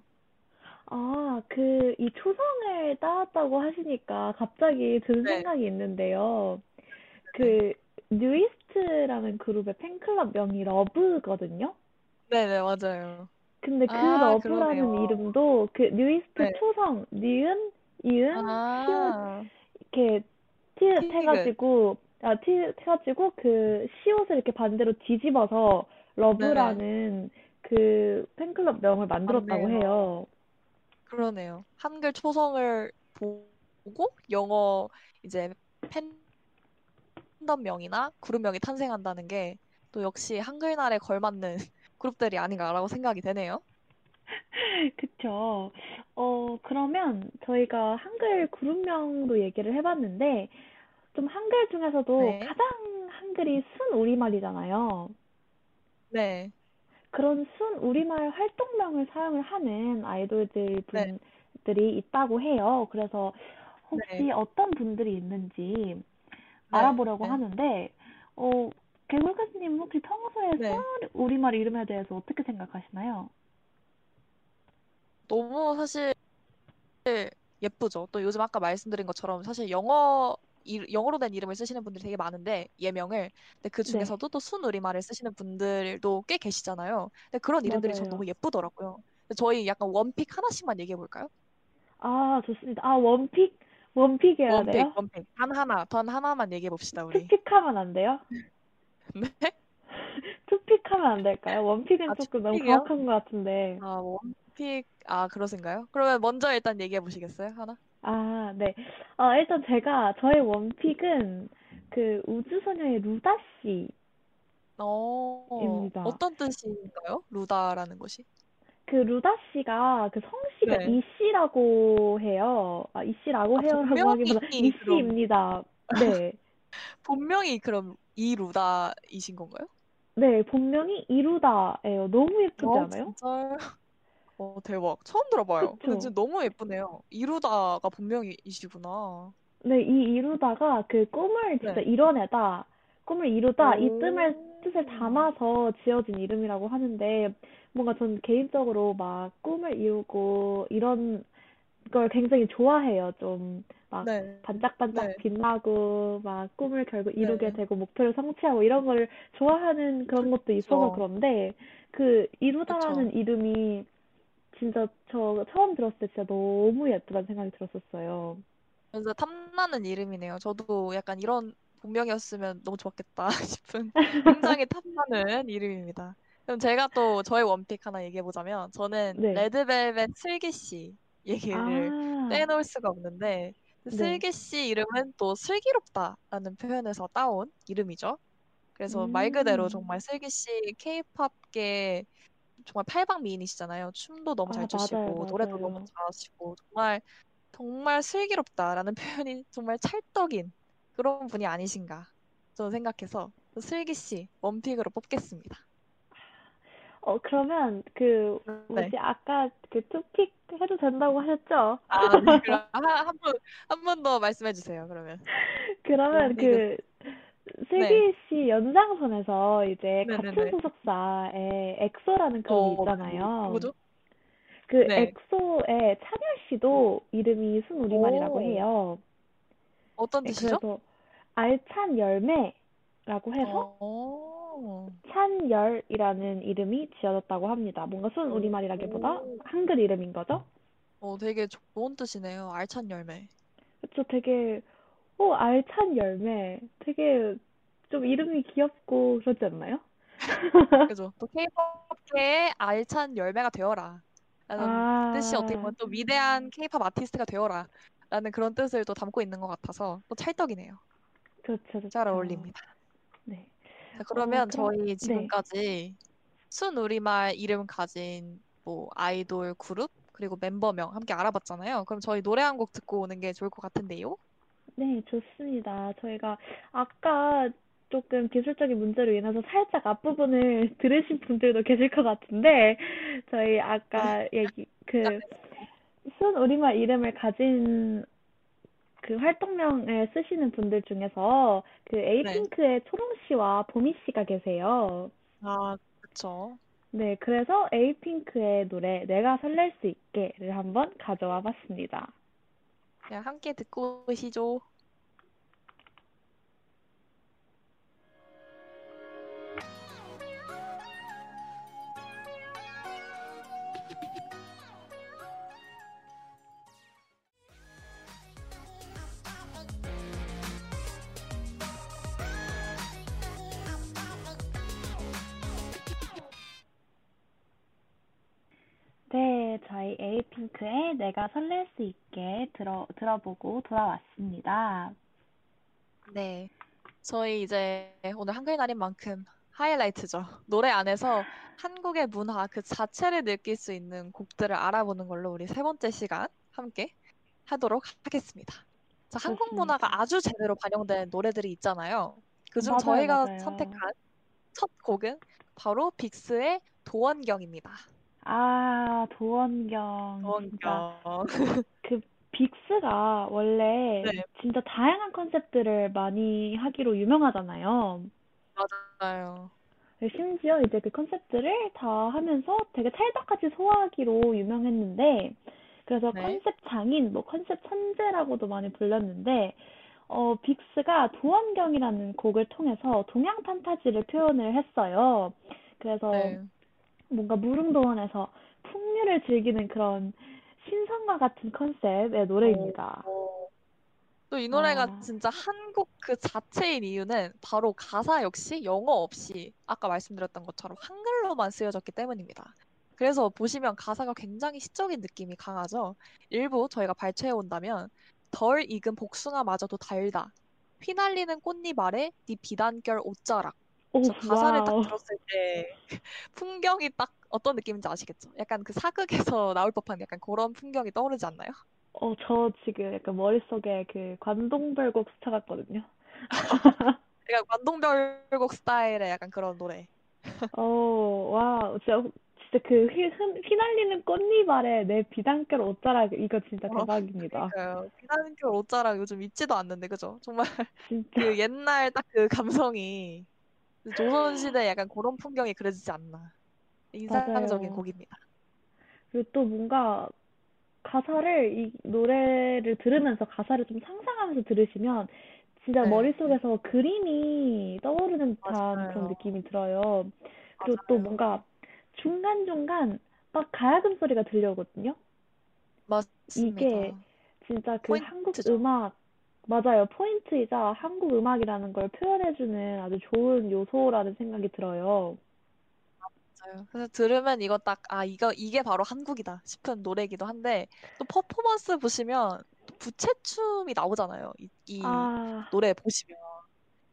아, 그, 이 초성을 따왔다고 하시니까 갑자기 든 네, 생각이 있는데요. 네, 그, 뉴이스트라는 그룹의 팬클럽 명이 러브거든요? 네, 네, 맞아요. 근데 그 아, 러브라는 그러네요. 이름도 그 뉴이스트 네. 초성, 니은, 시옷, 아, 이렇게 티읕. 해가지고, 아, 티읕 해가지고 그 시옷을 이렇게 반대로 뒤집어서 네네. 러브라는 그 팬클럽 명을 만들었다고 맞네요. 해요. 그러네요. 한글 초성을 보고 영어 이제 팬 덤명이나 그룹명이 탄생한다는 게 또 역시 한글날에 걸맞는 (laughs) 그룹들이 아닌가라고 생각이 되네요. (laughs) 그쵸. 어, 그러면 저희가 한글 그룹명도 얘기를 해봤는데, 좀 한글 중에서도 네. 가장 한글이 순 우리말이잖아요. 네. 그런 순 우리말 활동명을 사용을 하는 아이돌들 네. 분들이 있다고 해요. 그래서 네. 혹시 어떤 분들이 있는지 네. 알아보려고 네. 하는데, 어, 개굴가스님 혹시 평소에 순 네. 우리말 이름에 대해서 어떻게 생각하시나요? 너무 사실 예쁘죠. 또 요즘 아까 말씀드린 것처럼 사실 영어 이- 영어로 된 이름을 쓰시는 분들이 되게 많은데 예명을 근데 그 네, 중에서도 또 순우리말을 쓰시는 분들도 꽤 계시잖아요. 근데 그런 이름들이 전 맞아요. 너무 예쁘더라고요. 저희 약간 one pick 하나씩만 얘기해 볼까요? 아, 좋습니다. 아, one pick? One pick 해야 one pick, 돼요? One pick. 단 하나, 단 하나만 얘기해 봅시다, 우리. 투픽하면 안 돼요? (laughs) 네? (laughs) 투픽하면 안 될까요? 원픽은 아, 조금 너무 투픽이요? 가혹한 것 같은데. 아, one pick. 아, 그러신가요? 그러면 먼저 일단 얘기해 보시겠어요? 하나? 아, 네. 어, 일단 제가, 저의 one pick은 그 우주소녀의 루다 어. 어떤 뜻인가요? 루다라는 것이? 그 루다 씨가 그 성씨가 네. 이 씨라고 해요. 아, (laughs) 이 씨라고 아, 해요라고 하기보다 이 그럼, 씨입니다. 네. 본명이 그럼 이 루다이신 건가요? 네, 본명이 이루다예요. 너무 예쁘지 어, 않아요? 진짜요? (laughs) 어, 대박. 처음 들어봐요. 근데 그쵸? 진짜 너무 예쁘네요. 이루다가 본명이시구나. 네, 이 이루다가 그 꿈을 진짜 네. 이뤄내다, 꿈을 이루다, 이 오, 뜻을, 뜻을 담아서 지어진 이름이라고 하는데, 뭔가 전 개인적으로 막 꿈을 이루고 이런 걸 굉장히 좋아해요. 좀, 막 네. 반짝반짝 네. 빛나고 막 꿈을 결국 이루게 네. 되고 목표를 성취하고 이런 걸 좋아하는 그런 것도 있어서 그쵸. 그런데 그 이루다라는 그쵸. 이름이 진짜 저 처음 들었을 때 진짜 너무 예쁘다는 생각이 들었었어요. 진짜 탐나는 이름이네요. 저도 약간 이런 본명이었으면 너무 좋았겠다 (laughs) 싶은 (laughs) 굉장히 탐나는 이름입니다. 그럼 제가 또 저의 원픽 하나 얘기해 보자면 저는 네. 레드벨벳 슬기 씨 얘기를 아, 빼놓을 수가 없는데 그 네. 슬기 씨 이름은 또 슬기롭다라는 표현에서 따온 이름이죠. 그래서 말 그대로 음. 정말 슬기 씨 K-팝계 정말 팔방 미인이시잖아요. 춤도 너무 아, 잘 맞아요, 추시고 노래도 너무 맞아요. 잘하시고 정말 정말 슬기롭다라는 (laughs) 표현이 정말 찰떡인 그런 분이 아니신가 저는 생각해서 슬기 씨 one pick으로 뽑겠습니다. 어, 그러면 그 네. 뭐지 아까 그 two pick 해도 된다고 하셨죠? 아, 네. (laughs) 그럼 한한분한 분더 말씀해 주세요. 그러면. 그러면 one pick은 그 슬기 씨 연장선에서 이제 같은 네네네. 소속사에 엑소라는 그룹이 어, 있잖아요. 누구죠? 그 네. 엑소의 찬열 씨도 이름이 순우리말이라고 오. 해요. 어떤 네, 뜻이죠? 그래서 알찬 열매라고 해서 어. 찬열이라는 이름이 지어졌다고 합니다. 뭔가 순 우리말이라기보다 오. 한글 이름인 거죠. 어, 되게 좋은 뜻이네요. 알찬 열매. 그쵸, 되게 어, 알찬 열매. 되게 좀 이름이 귀엽고 그러지 않나요? (laughs) 그죠? 또 K-팝계의 알찬 열매가 되어라. 라는 뜻이 어떻게 아, 보면 또 위대한 K-팝 아티스트가 되어라. 라는 그런 뜻을 또 담고 있는 것 같아서 또 찰떡이네요. 그렇죠, 잘 그렇죠. 어울립니다. 네. 자, 어, 그러면 그럼, 저희 네. 지금까지 순우리말 이름 가진 뭐 아이돌 그룹 그리고 멤버명 함께 알아봤잖아요. 그럼 저희 노래 한 곡 듣고 오는 게 좋을 것 같은데요. 네, 좋습니다. 저희가 아까 조금 기술적인 문제로 인해서 살짝 앞부분을 (laughs) 들으신 분들도 계실 것 같은데, 저희 아까 (laughs) 얘기, 그, 순 우리말 이름을 가진 그 활동명을 쓰시는 분들 중에서 그 에이핑크의 초롱 씨와 보미 씨가 계세요. 아, 그쵸. 네, 그래서 에이핑크의 노래 내가 설렐 수 있게를 한번 가져와 봤습니다. 그냥 함께 듣고 오시죠. 에이핑크의 내가 설렐 수 있게 들어, 들어보고 돌아왔습니다. 네. 저희 이제 오늘 한글 날인 만큼 하이라이트죠. 노래 안에서 한국의 문화 그 자체를 느낄 수 있는 곡들을 알아보는 걸로 우리 세 번째 시간 함께 하도록 하겠습니다. 자, 한국. 문화가 아주 제대로 반영된 노래들이 있잖아요. 그중 저희가 맞아요. 선택한 첫 곡은 바로 빅스의 도원경입니다. 아, 도원경. 진짜 도원경. 그 빅스가 원래 네. 진짜 다양한 컨셉들을 많이 하기로 유명하잖아요. 맞아요. 심지어 이제 그 컨셉들을 다 하면서 되게 찰떡같이 소화하기로 유명했는데, 그래서 네. 컨셉 장인, 뭐 컨셉 천재라고도 많이 불렸는데, 어, 빅스가 도원경이라는 곡을 통해서 동양 판타지를 표현을 했어요. 그래서 네. 뭔가 무릉도원에서 풍류를 즐기는 그런 신선과 같은 컨셉의 노래입니다. 또 이 노래가 아. 진짜 한국 그 자체인 이유는 바로 가사 역시 영어 없이 아까 말씀드렸던 것처럼 한글로만 쓰여졌기 때문입니다. 그래서 보시면 가사가 굉장히 시적인 느낌이 강하죠. 일부 저희가 발췌해 온다면 덜 익은 복숭아마저도 달다. 휘날리는 꽃잎 아래 내 비단결 옷자락. 오, 저 가사를 딱 wow. 들었을 때 (laughs) 풍경이 딱 어떤 느낌인지 아시겠죠? 약간 그 사극에서 (laughs) 나올 법한 약간 그런 풍경이 떠오르지 않나요? 어, 저 지금 약간 머릿속에 그 관동별곡 스쳐갔거든요. (laughs) 약간 관동별곡 스타일의 약간 그런 노래. 어, 와, 진짜, 진짜 그 휘, 흔- 휘날리는 꽃잎 아래 내 비단결 옷자락, 이거 진짜 어, 대박입니다. 그러니까요. 비단결 옷자락 요즘 입지도 않는데 그죠? 정말 진짜. 그 옛날 딱 그 감성이 조선시대 약간 그런 풍경이 그려지지 않나. 인상적인 맞아요. 곡입니다. 그리고 또 뭔가 가사를 이 노래를 들으면서 가사를 좀 상상하면서 들으시면 진짜 네, 머릿속에서 그림이 떠오르는 듯한 그런 맞아요. 느낌이 들어요. 그리고 또 맞아요. 뭔가 중간중간 막 가야금 소리가 들려오거든요. 이게 맞습니다. 진짜 그 한국 포인트죠. 음악, 맞아요. 포인트이자 한국 음악이라는 걸 표현해주는 아주 좋은 요소라는 생각이 들어요. 맞아요. 그래서 들으면 이거 딱, 아, 이거, 이게 바로 한국이다 싶은 노래이기도 한데, 또 퍼포먼스 보시면 또 부채춤이 나오잖아요. 이, 이 아, 노래 보시면.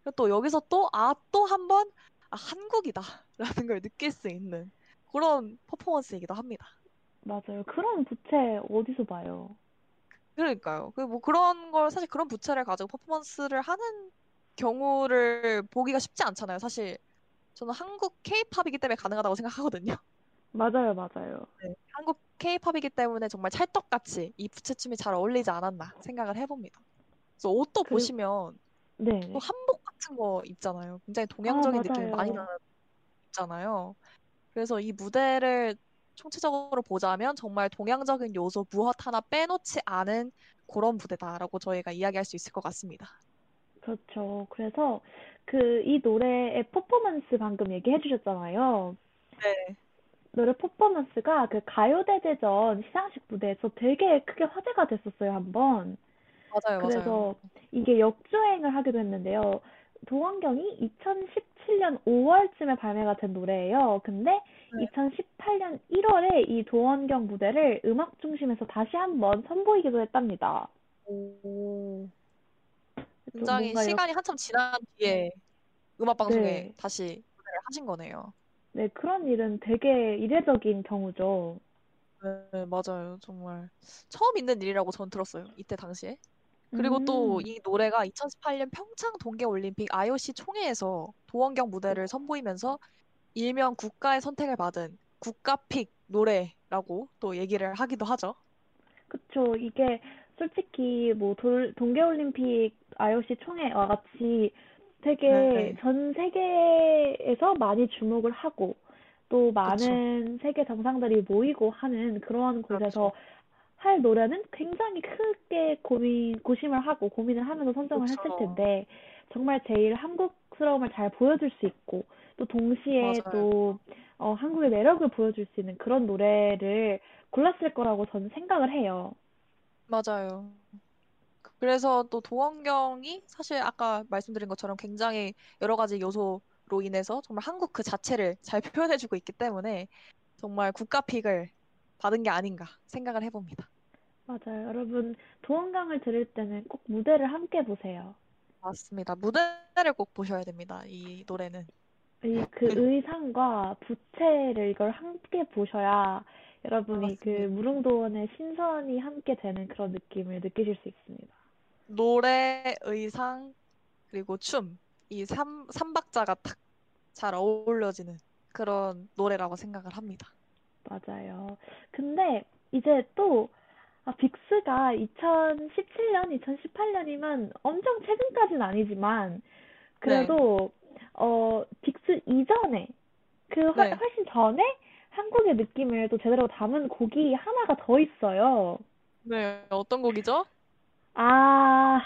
그리고 또 여기서 또, 아, 또 한 번, 아, 한국이다. (laughs) 라는 걸 느낄 수 있는 그런 퍼포먼스이기도 합니다. 맞아요. 그런 부채 어디서 봐요? 그러니까요. 그 뭐 그런 걸, 사실 그런 부채를 가지고 퍼포먼스를 하는 경우를 보기가 쉽지 않잖아요. 사실 저는 한국 케이팝이기 때문에 가능하다고 생각하거든요. (laughs) 맞아요, 맞아요. 네. 한국 케이팝이기 때문에 정말 찰떡같이 이 부채춤이 잘 어울리지 않았나 생각을 해봅니다. 그래서 옷도 그리고, 보시면 또 네네. 한복 같은 거 입잖아요. 굉장히 아, 동양적인 느낌이 많이 나는. 입잖아요. 그래서 이 무대를 총체적으로 보자면 정말 동양적인 요소 무엇 하나 빼놓지 않은 그런 무대다라고 저희가 이야기할 수 있을 것 같습니다. 그렇죠. 그래서 그 이 노래의 퍼포먼스 방금 얘기해 주셨잖아요. 네, 노래 퍼포먼스가 그 가요대제전 시상식 무대에서 되게 크게 화제가 됐었어요, 한번. 맞아요, 맞아요. 그래서 이게 역주행을 하기도 했는데요. 도원경이 2017년 5월쯤에 발매가 된 노래예요. 근데 네. 2018년 1월에 이 도원경 무대를 음악 중심에서 다시 한번 선보이기도 했답니다. 오, 굉장히 뭔가 이렇게, 시간이 한참 지난 뒤에 음악 방송에 네. 다시 하신 거네요. 네, 그런 일은 되게 이례적인 경우죠. 네, 맞아요. 정말 처음 있는 일이라고 전 들었어요. 이때 당시에. 그리고 또 음, 이 노래가 2018년 평창 동계올림픽 IOC 총회에서 도원경 무대를 선보이면서 일명 국가의 선택을 받은 국가픽 노래라고 또 얘기를 하기도 하죠. 그쵸. 이게 솔직히 뭐 돌, 동계올림픽 IOC 총회와 같이 되게 네, 전 세계에서 많이 주목을 하고 또 그쵸. 많은 세계 정상들이 모이고 하는 그런 곳에서 그렇죠. 할 노래는 굉장히 크게 고민, 고심을 하고 고민을 하면서 선정을 했을 그쵸. 텐데 정말 제일 한국스러움을 잘 보여줄 수 있고 또 동시에 맞아요. 또 어, 한국의 매력을 보여줄 수 있는 그런 노래를 골랐을 거라고 저는 생각을 해요. 맞아요. 그래서 또 도원경이 사실 아까 말씀드린 것처럼 굉장히 여러 가지 요소로 인해서 정말 한국 그 자체를 잘 (laughs) 표현해주고 있기 때문에 정말 국가픽을 받은 게 아닌가 생각을 해봅니다. 맞아요. 여러분, 도원강을 들을 때는 꼭 무대를 함께 보세요. 맞습니다. 무대를 꼭 보셔야 됩니다. 이 노래는. 이 그 의상과 부채를 이걸 함께 보셔야 여러분이 그 맞습니다. 무릉도원의 신선이 함께 되는 그런 느낌을 느끼실 수 있습니다. 노래, 의상, 그리고 춤. 이 삼, 삼박자가 딱잘 어울려지는 그런 노래라고 생각을 합니다. 맞아요. 근데 이제 또 아, 빅스가 2017년, 2018년이면 엄청 최근까지는 아니지만 네, 그래도 어 빅스 이전에 그 훨- 네, 훨씬 전에 한국의 느낌을 또 제대로 담은 곡이 하나가 더 있어요. 네. 어떤 곡이죠? 아,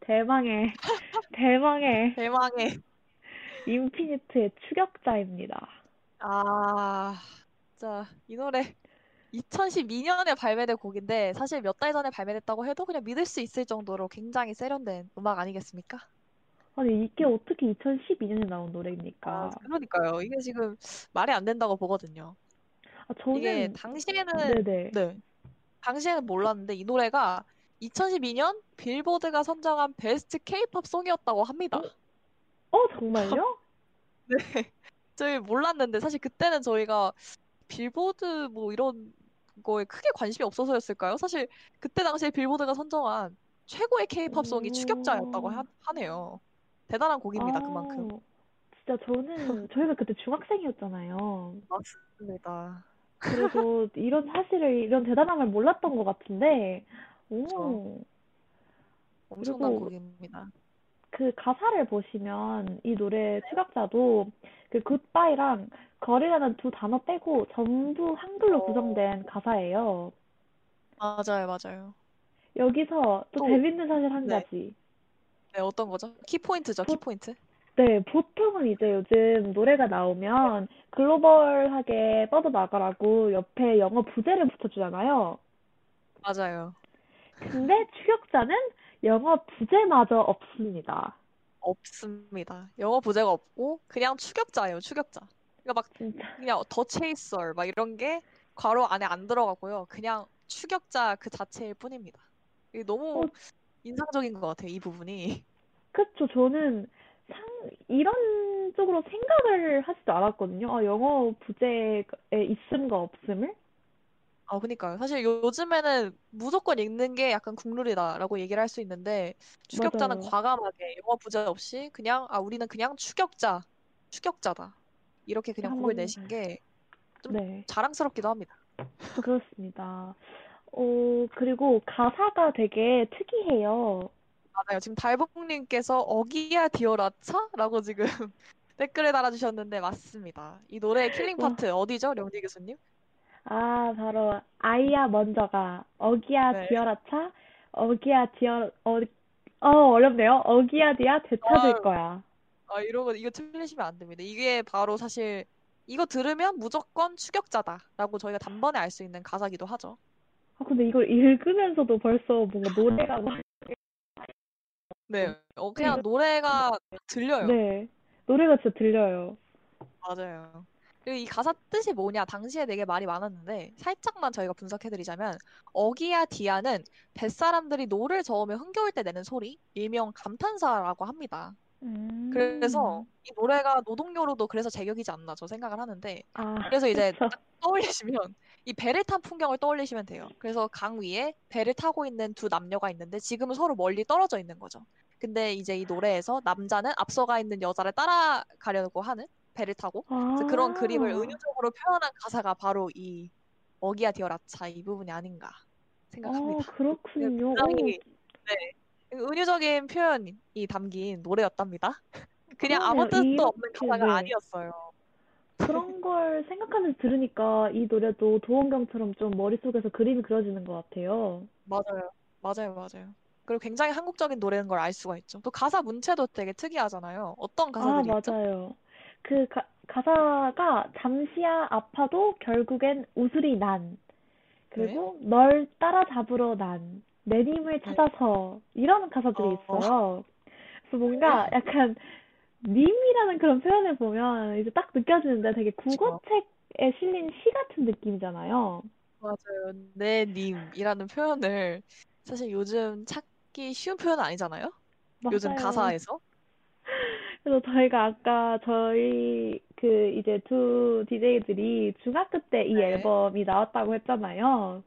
대망의, (laughs) 대망의 대망의. 인피니트의 추격자입니다. 아, 진짜 이 노래 2012년에 발매된 곡인데 사실 몇 달 전에 발매됐다고 해도 그냥 믿을 수 있을 정도로 굉장히 세련된 음악 아니겠습니까? 아니, 이게 어떻게 2012년에 나온 아, 노래입니까? 그러니까요. 이게 지금 말이 안 된다고 보거든요. 아, 이게 저는, 당시에는 네네. 네, 당시에는 몰랐는데 이 노래가 2012년 빌보드가 선정한 베스트 케이팝 송이었다고 합니다. 어, 어, 정말요? (laughs) 네. 저희 몰랐는데 사실 그때는 저희가 빌보드 뭐 이런 거에 크게 관심이 없어서였을까요? 사실 그때 당시에 빌보드가 선정한 최고의 케이팝 송이 추격자였다고 오, 하, 하네요. 대단한 곡입니다, 아, 그만큼. 진짜 저는, (laughs) 저희가 그때 중학생이었잖아요. 맞습니다. 그래서 (laughs) 이런 사실을, 이런 대단함을 몰랐던 것 같은데, 그렇죠. 오, 엄청난 그리고 곡입니다. 그 가사를 보시면 이 노래 추격자도 그 굿바이랑 거리라는 두 단어 빼고 전부 한글로 어, 구성된 가사예요. 맞아요, 맞아요. 여기서 또 또, 재밌는 사실 한 네. 가지. 네, 어떤 거죠? 키포인트죠, 보, 키포인트. 네, 보통은 이제 요즘 노래가 나오면 글로벌하게 뻗어나가라고 옆에 영어 부제를 붙여주잖아요. 맞아요. 근데 추격자는 영어 부제마저 없습니다. 없습니다. 영어 부제가 없고 그냥 추격자예요, 추격자. 그러니까 막 진짜. 그냥 더 체이서 막 이런 게 괄호 안에 안 들어가고요. 그냥 추격자 그 자체일 뿐입니다. 이게 어, 너무 인상적인 것 같아요, 이 부분이. 그쵸. 저는 상, 이런 쪽으로 생각을 하지도 않았거든요. 아, 영어 부제에 있음과 없음을? 아, 그니까요. 사실 요- 요즘에는 무조건 읽는 게 약간 국룰이다라고 얘기를 할 수 있는데 추격자는 맞아요. 과감하게 영어 부제 없이 그냥 아, 우리는 그냥 추격자, 추격자다. 이렇게 그냥 곡을 한번, 내신 게 좀 네, 자랑스럽기도 합니다. 그렇습니다. 어, 그리고 가사가 되게 특이해요. 맞아요. 지금 달봉님께서 어기야 디어라차? 라고 지금 (laughs) 댓글에 달아주셨는데 맞습니다. 이 노래의 killing 와, 파트 어디죠? 령디 교수님? 아, 바로, 아이야 먼저 가, 어기야 네. 디어라 차, 어기야 디어, 어, 어, 어렵네요. 어기야 디야 되찾을 아, 거야. 아, 이러고 이거 틀리시면 안 됩니다. 이게 바로 사실 이거 들으면 무조건 추격자다라고 저희가 단번에 알 수 있는 가사기도 하죠. 아, 근데 이걸 읽으면서도 벌써 뭔가 노래가 막, 네, 어, 그냥 노래가 들려요. 네, 노래가 진짜 들려요. 맞아요. 그리고 이 가사 뜻이 뭐냐? 당시에 되게 말이 많았는데 살짝만 저희가 분석해드리자면 어기야 디아는 뱃사람들이 노를 저으며 흥겨울 때 내는 소리, 일명 감탄사라고 합니다. 그래서 음, 이 노래가 노동요로도 그래서 제격이지 않나 저 생각을 하는데 아, 그래서 이제 떠올리시면 이 배를 탄 풍경을 떠올리시면 돼요. 그래서 강 위에 배를 타고 있는 두 남녀가 있는데 지금은 서로 멀리 떨어져 있는 거죠. 근데 이제 이 노래에서 남자는 앞서가 있는 여자를 따라가려고 하는 배를 타고 그래서 그런 그림을 아, 은유적으로 표현한 가사가 바로 이 어기야 디어라차 이 부분이 아닌가 어, 생각합니다. 그렇군요. 오, 굉장히 네, 은유적인 표현이 담긴 노래였답니다. (laughs) 그냥 아무 그러네요. 뜻도 없는 가사가 네. 아니었어요. 그런 걸 생각하면서 들으니까 이 노래도 도원경처럼 좀 머릿속에서 그림이 그려지는 것 같아요. 맞아요. 맞아요, 맞아요. 그리고 굉장히 한국적인 노래인 걸 알 수가 있죠. 또 가사 문체도 되게 특이하잖아요. 어떤 아, 가사들이 있죠? 맞아요. 그 가, 가사가 잠시야 아파도 결국엔 웃으리 난. 네. 그리고 널 따라잡으러 난. 내 님을 네. 찾아서. 이런 가사들이 어, 있어요. 그래서 네. 뭔가 약간 님이라는 그런 표현을 보면 이제 딱 느껴지는데 되게. 국어책에 실린 시 같은 느낌이잖아요. 맞아요. 내 님이라는 표현을 사실 요즘 찾기 쉬운 표현은 아니잖아요? 요즘 맞아요. 가사에서. 그래서 저희가 아까 저희 그 이제 두 DJ들이 중학교 때 이 네. 앨범이 나왔다고 했잖아요.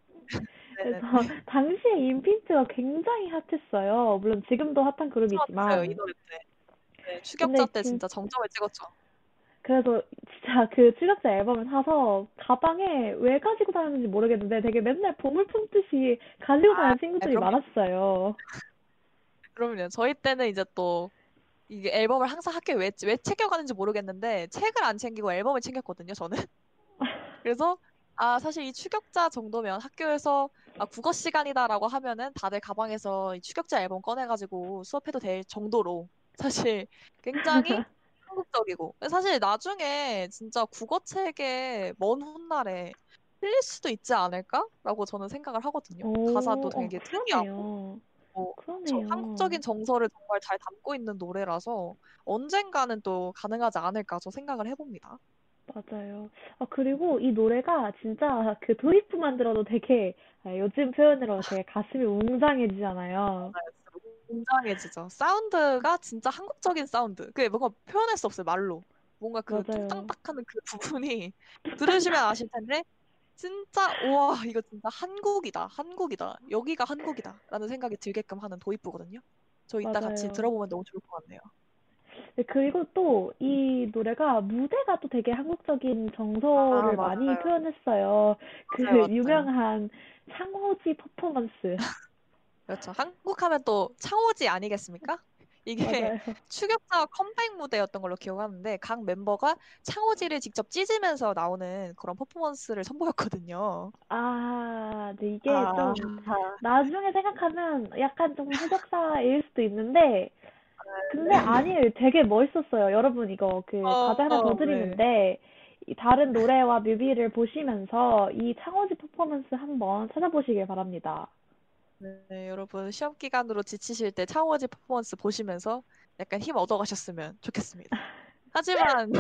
그래서 네네네. 당시에 인피니트가 굉장히 핫했어요. 물론 지금도 핫한 그룹이지만. 노래 때. 네, 추격자 때 진, 진짜 정점을 찍었죠. 그래서 진짜 그 추격자 앨범을 사서 가방에 왜 가지고 다녔는지 모르겠는데 되게 맨날 보물 품듯이 가지고 아, 다니는 친구들이 그럼요. 많았어요. 그럼요. 저희 때는 이제 또 이게 앨범을 항상 학교에 왜, 왜 챙겨가는지 모르겠는데 책을 안 챙기고 앨범을 챙겼거든요, 저는. (laughs) 그래서 아, 사실 이 추격자 정도면 학교에서 아, 국어 시간이다라고 하면은 다들 가방에서 이 추격자 앨범 꺼내가지고 수업해도 될 정도로 사실 굉장히 (laughs) 한국적이고 사실 나중에 진짜 국어책의 먼 훗날에 틀릴 수도 있지 않을까라고 저는 생각을 하거든요. 가사도 오, 어, 되게 특이하고. 뭐 저. 한국적인 정서를 정말 잘 담고 있는 노래라서 언젠가는 또 가능하지 않을까 저 생각을 해봅니다. 맞아요. 아, 그리고 이 노래가 진짜 그 도입부만 들어도 되게, 아, 요즘 표현으로 (laughs) 되게 가슴이 웅장해지잖아요. 웅장해지죠. 사운드가 진짜 한국적인 사운드. 그게 뭔가 표현할 수 없어요, 말로. 뭔가 그. 뚱땅딱하는 그 부분이 들으시면 아실 텐데 진짜 우와 이거 진짜 한국이다, 한국이다. 여기가 한국이다 라는 생각이 들게끔 하는 도입부거든요. 저 이따 같이 맞아요. 들어보면 너무 좋을 것 같네요. 네, 그리고 또 이 노래가 무대가 또 되게 한국적인 아, 정서를 많이 맞아요. 표현했어요. 그 맞아요, 맞아요. 유명한 창호지 퍼포먼스. 그렇죠. 한국 하면 또 창호지 아니겠습니까? 이게 맞아요. (laughs) 추격자 컴백 무대였던 걸로 기억하는데 각 멤버가 창호지를 직접 찢으면서 나오는 그런 퍼포먼스를 선보였거든요. 아, 네, 이게 아, 좀 나중에 생각하면 약간 좀 흑역사일 수도 있는데 근데 아니에요. 되게 멋있었어요. 여러분 이거 그 어, 과제 하나 더 네. 드리는데 이 다른 노래와 뮤비를 보시면서 이 창호지 퍼포먼스 한번 찾아보시길 바랍니다. 네, 여러분 시험 기간으로 지치실 때 창호지 퍼포먼스 보시면서 약간 힘 얻어가셨으면 좋겠습니다. (laughs) 하지만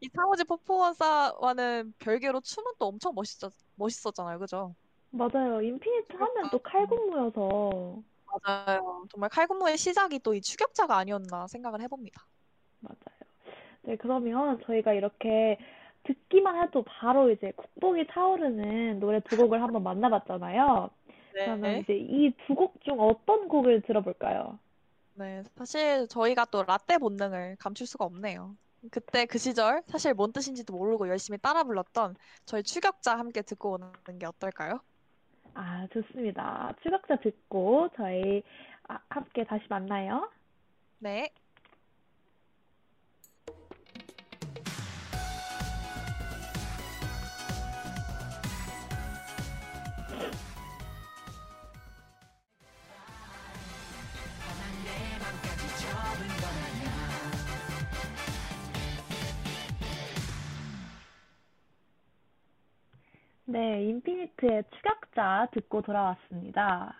이 창호지 퍼포먼스와는 별개로 춤은 또 엄청 멋있었, 멋있었잖아요. 그죠? 맞아요. 인피니트 하면 또 칼군무여서 맞아요. 정말 칼군무의 시작이 또 이 추격자가 아니었나 생각을 해봅니다. 맞아요. 네, 그러면 저희가 이렇게 듣기만 해도 바로 이제 국뽕이 차오르는 노래 두 곡을 한번 만나봤잖아요. 그러면 네. 이제 이 두 곡 중 어떤 곡을 들어볼까요? 네, 사실 저희가 또 라떼 본능을 감출 수가 없네요. 그때 그 시절 사실 뭔 뜻인지도 모르고 열심히 따라 불렀던 저희 추격자 함께 듣고 오는 게 어떨까요? 아, 좋습니다. 추격자 듣고 저희 아, 함께 다시 만나요. 네. 네, 인피니트의 추격자 듣고 돌아왔습니다.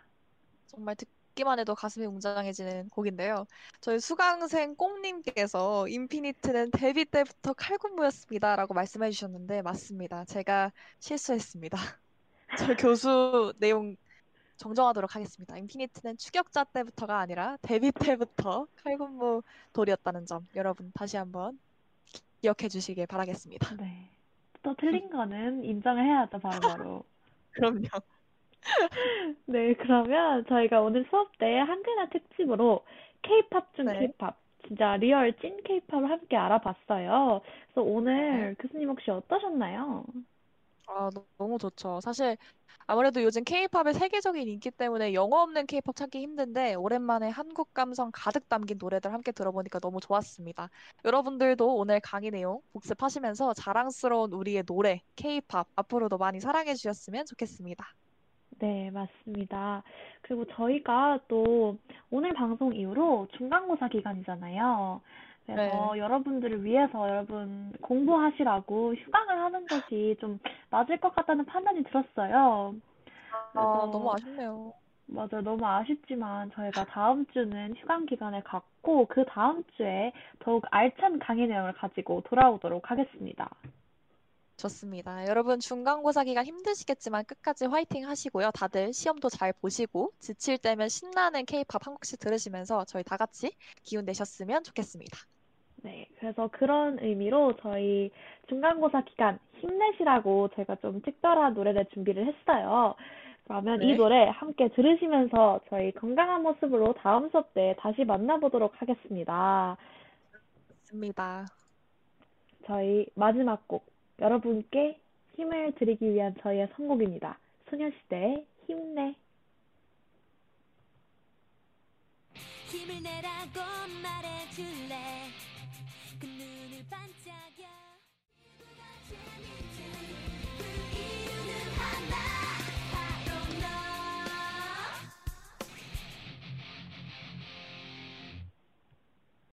정말 듣기만 해도 가슴이 웅장해지는 곡인데요. 저희 수강생 꽁님께서 인피니트는 데뷔 때부터 칼군무였습니다 라고 말씀해 주셨는데 맞습니다. 제가 실수했습니다. (laughs) 저 교수 내용 정정하도록 하겠습니다. 인피니트는 추격자 때부터가 아니라 데뷔 때부터 칼군무 돌이었다는 점 여러분 다시 한번 기억해 주시길 바라겠습니다. 네. 또 틀린 거는 인정을 해야죠, 바로바로. (laughs) 그럼요. (laughs) 네, 그러면 저희가 오늘 수업 때 한글날 특집으로 K-팝 중 네. K-팝, 진짜 real 찐 K-팝을 함께 알아봤어요. 그래서 네. 오늘 교수님 혹시 어떠셨나요? 아, 너- 너무 좋죠. 사실 아무래도 요즘 K-팝의 세계적인 인기 때문에 영어 없는 K-팝 찾기 힘든데 오랜만에 한국 감성 가득 담긴 노래들 함께 들어보니까 너무 좋았습니다. 여러분들도 오늘 강의 내용 복습하시면서 자랑스러운 우리의 노래, K-팝 앞으로도 많이 사랑해 주셨으면 좋겠습니다. 네, 맞습니다. 그리고 저희가 또 오늘 방송 이후로 중간고사 기간이잖아요. 그래서 네. 여러분들을 위해서 여러분 공부하시라고 휴강을 하는 것이 좀 맞을 것 같다는 판단이 들었어요. 아, 너무 아쉽네요. 맞아요. 너무 아쉽지만 저희가 다음 주는 휴강 기간을 갖고 그 다음 주에 더욱 알찬 강의 내용을 가지고 돌아오도록 하겠습니다. 좋습니다. 여러분 중간고사 기간 힘드시겠지만 끝까지 화이팅 하시고요. 다들 시험도 잘 보시고 지칠 때면 신나는 K-팝 한 곡씩 들으시면서 저희 다 같이 기운 내셨으면 좋겠습니다. 네, 그래서 그런 의미로 저희 중간고사 기간 힘내시라고 제가 좀 특별한 노래를 준비를 했어요. 그러면 이 네. 노래 함께 들으시면서 저희 건강한 모습으로 다음 수업 때 다시 만나보도록 하겠습니다. 좋습니다. 저희 마지막 곡, 여러분께 힘을 드리기 위한 저희의 선곡입니다. 소녀시대의 힘내. 힘을 내라고 말해줄래 그 눈을 반짝